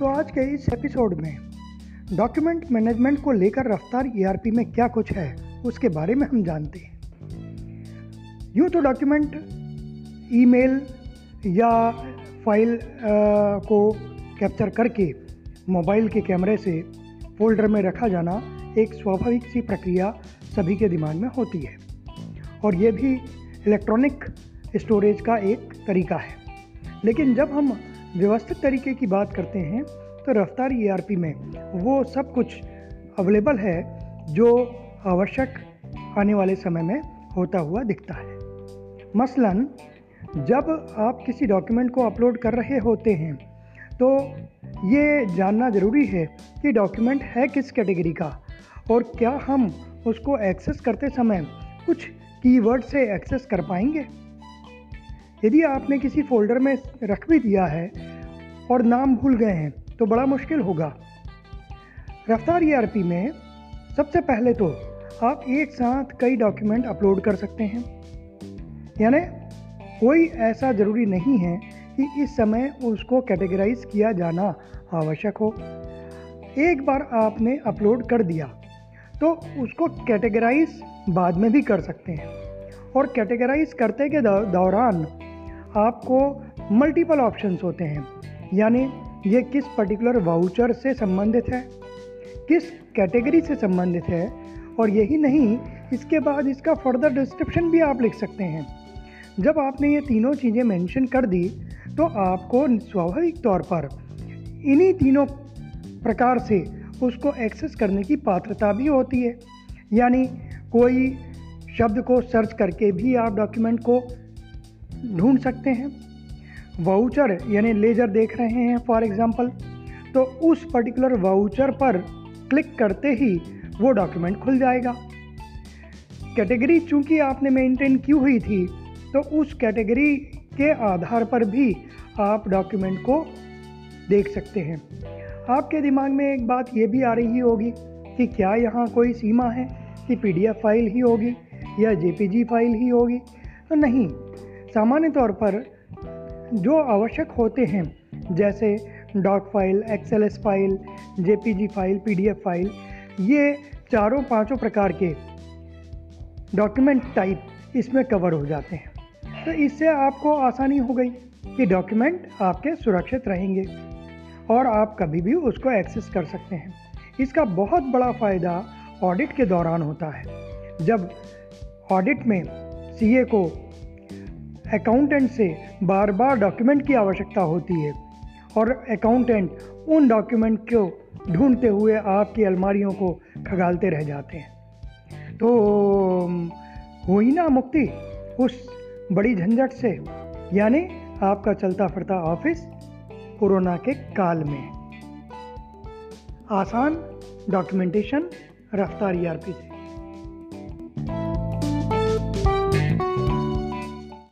तो आज के इस एपिसोड में डॉक्यूमेंट मैनेजमेंट को लेकर रफ्तार ईआरपी में क्या कुछ है उसके बारे में हम जानते हैं। यूँ तो डॉक्यूमेंट ईमेल या फ़ाइल आ, को कैप्चर करके मोबाइल के कैमरे से फोल्डर में रखा जाना एक स्वाभाविक सी प्रक्रिया सभी के दिमाग में होती है। और ये भी इलेक्ट्रॉनिक स्टोरेज का एक तरीका है। लेकिन जब हम व्यवस्थित तरीके की बात करते हैं तो रफ्तार ईआरपी में वो सब कुछ अवेलेबल है जो आवश्यक आने वाले समय में होता हुआ दिखता है। मसलन, जब आप किसी डॉक्यूमेंट को अपलोड कर रहे होते हैं तो ये जानना ज़रूरी है कि डॉक्यूमेंट है किस कैटेगरी का और क्या हम उसको एक्सेस करते समय कुछ कीवर्ड से एक्सेस कर पाएँगे। यदि आपने किसी फोल्डर में रख भी दिया है और नाम भूल गए हैं तो बड़ा मुश्किल होगा। रफ्तार ई में सबसे पहले तो आप एक साथ कई डॉक्यूमेंट अपलोड कर सकते हैं। यानी कोई ऐसा ज़रूरी नहीं है कि इस समय उसको कैटेगराइज किया जाना आवश्यक हो। एक बार आपने अपलोड कर दिया तो उसको कैटेगराइज बाद में भी कर सकते हैं। और कैटेगराइज करते के दौरान आपको मल्टीपल ऑप्शंस होते हैं। यानी ये किस पर्टिकुलर वाउचर से संबंधित है, किस कैटेगरी से संबंधित है, और यही नहीं, इसके बाद इसका फर्दर डिस्क्रिप्शन भी आप लिख सकते हैं। जब आपने ये तीनों चीज़ें मेंशन कर दी तो आपको स्वाभाविक तौर पर इन्हीं तीनों प्रकार से उसको एक्सेस करने की पात्रता भी होती है। यानी कोई शब्द को सर्च करके भी आप डॉक्यूमेंट को ढूंढ सकते हैं। वाउचर यानी लेजर देख रहे हैं फॉर एग्ज़ाम्पल तो उस पर्टिकुलर वाउचर पर क्लिक करते ही वो डॉक्यूमेंट खुल जाएगा। कैटेगरी चूँकि आपने मेंटेन की हुई थी तो उस कैटेगरी के आधार पर भी आप डॉक्यूमेंट को देख सकते हैं। आपके दिमाग में एक बात ये भी आ रही होगी कि क्या यहाँ कोई सीमा है कि पीडीएफ फ़ाइल ही होगी या जेपीजी फ़ाइल ही होगी? तो नहीं सामान्य तौर पर जो आवश्यक होते हैं, जैसे doc file, XLS file, JPG file, PDF file, ये चारों पाँचों प्रकार के डॉक्यूमेंट टाइप इसमें कवर हो जाते हैं। तो इससे आपको आसानी हो गई कि डॉक्यूमेंट आपके सुरक्षित रहेंगे और आप कभी भी उसको एक्सेस कर सकते हैं। इसका बहुत बड़ा फ़ायदा ऑडिट के दौरान होता है। जब ऑडिट में सीए को अकाउंटेंट से बार बार डॉक्यूमेंट की आवश्यकता होती है। और अकाउंटेंट उन डॉक्यूमेंट को ढूंढते हुए आपकी अलमारियों को खगालते रह जाते हैं। तो हुई ना मुक्ति उस बड़ी झंझट से? यानी आपका चलता फिरता ऑफ़िस कोरोना के काल में। आसान डॉक्यूमेंटेशन रफ्तार ईआरपी से।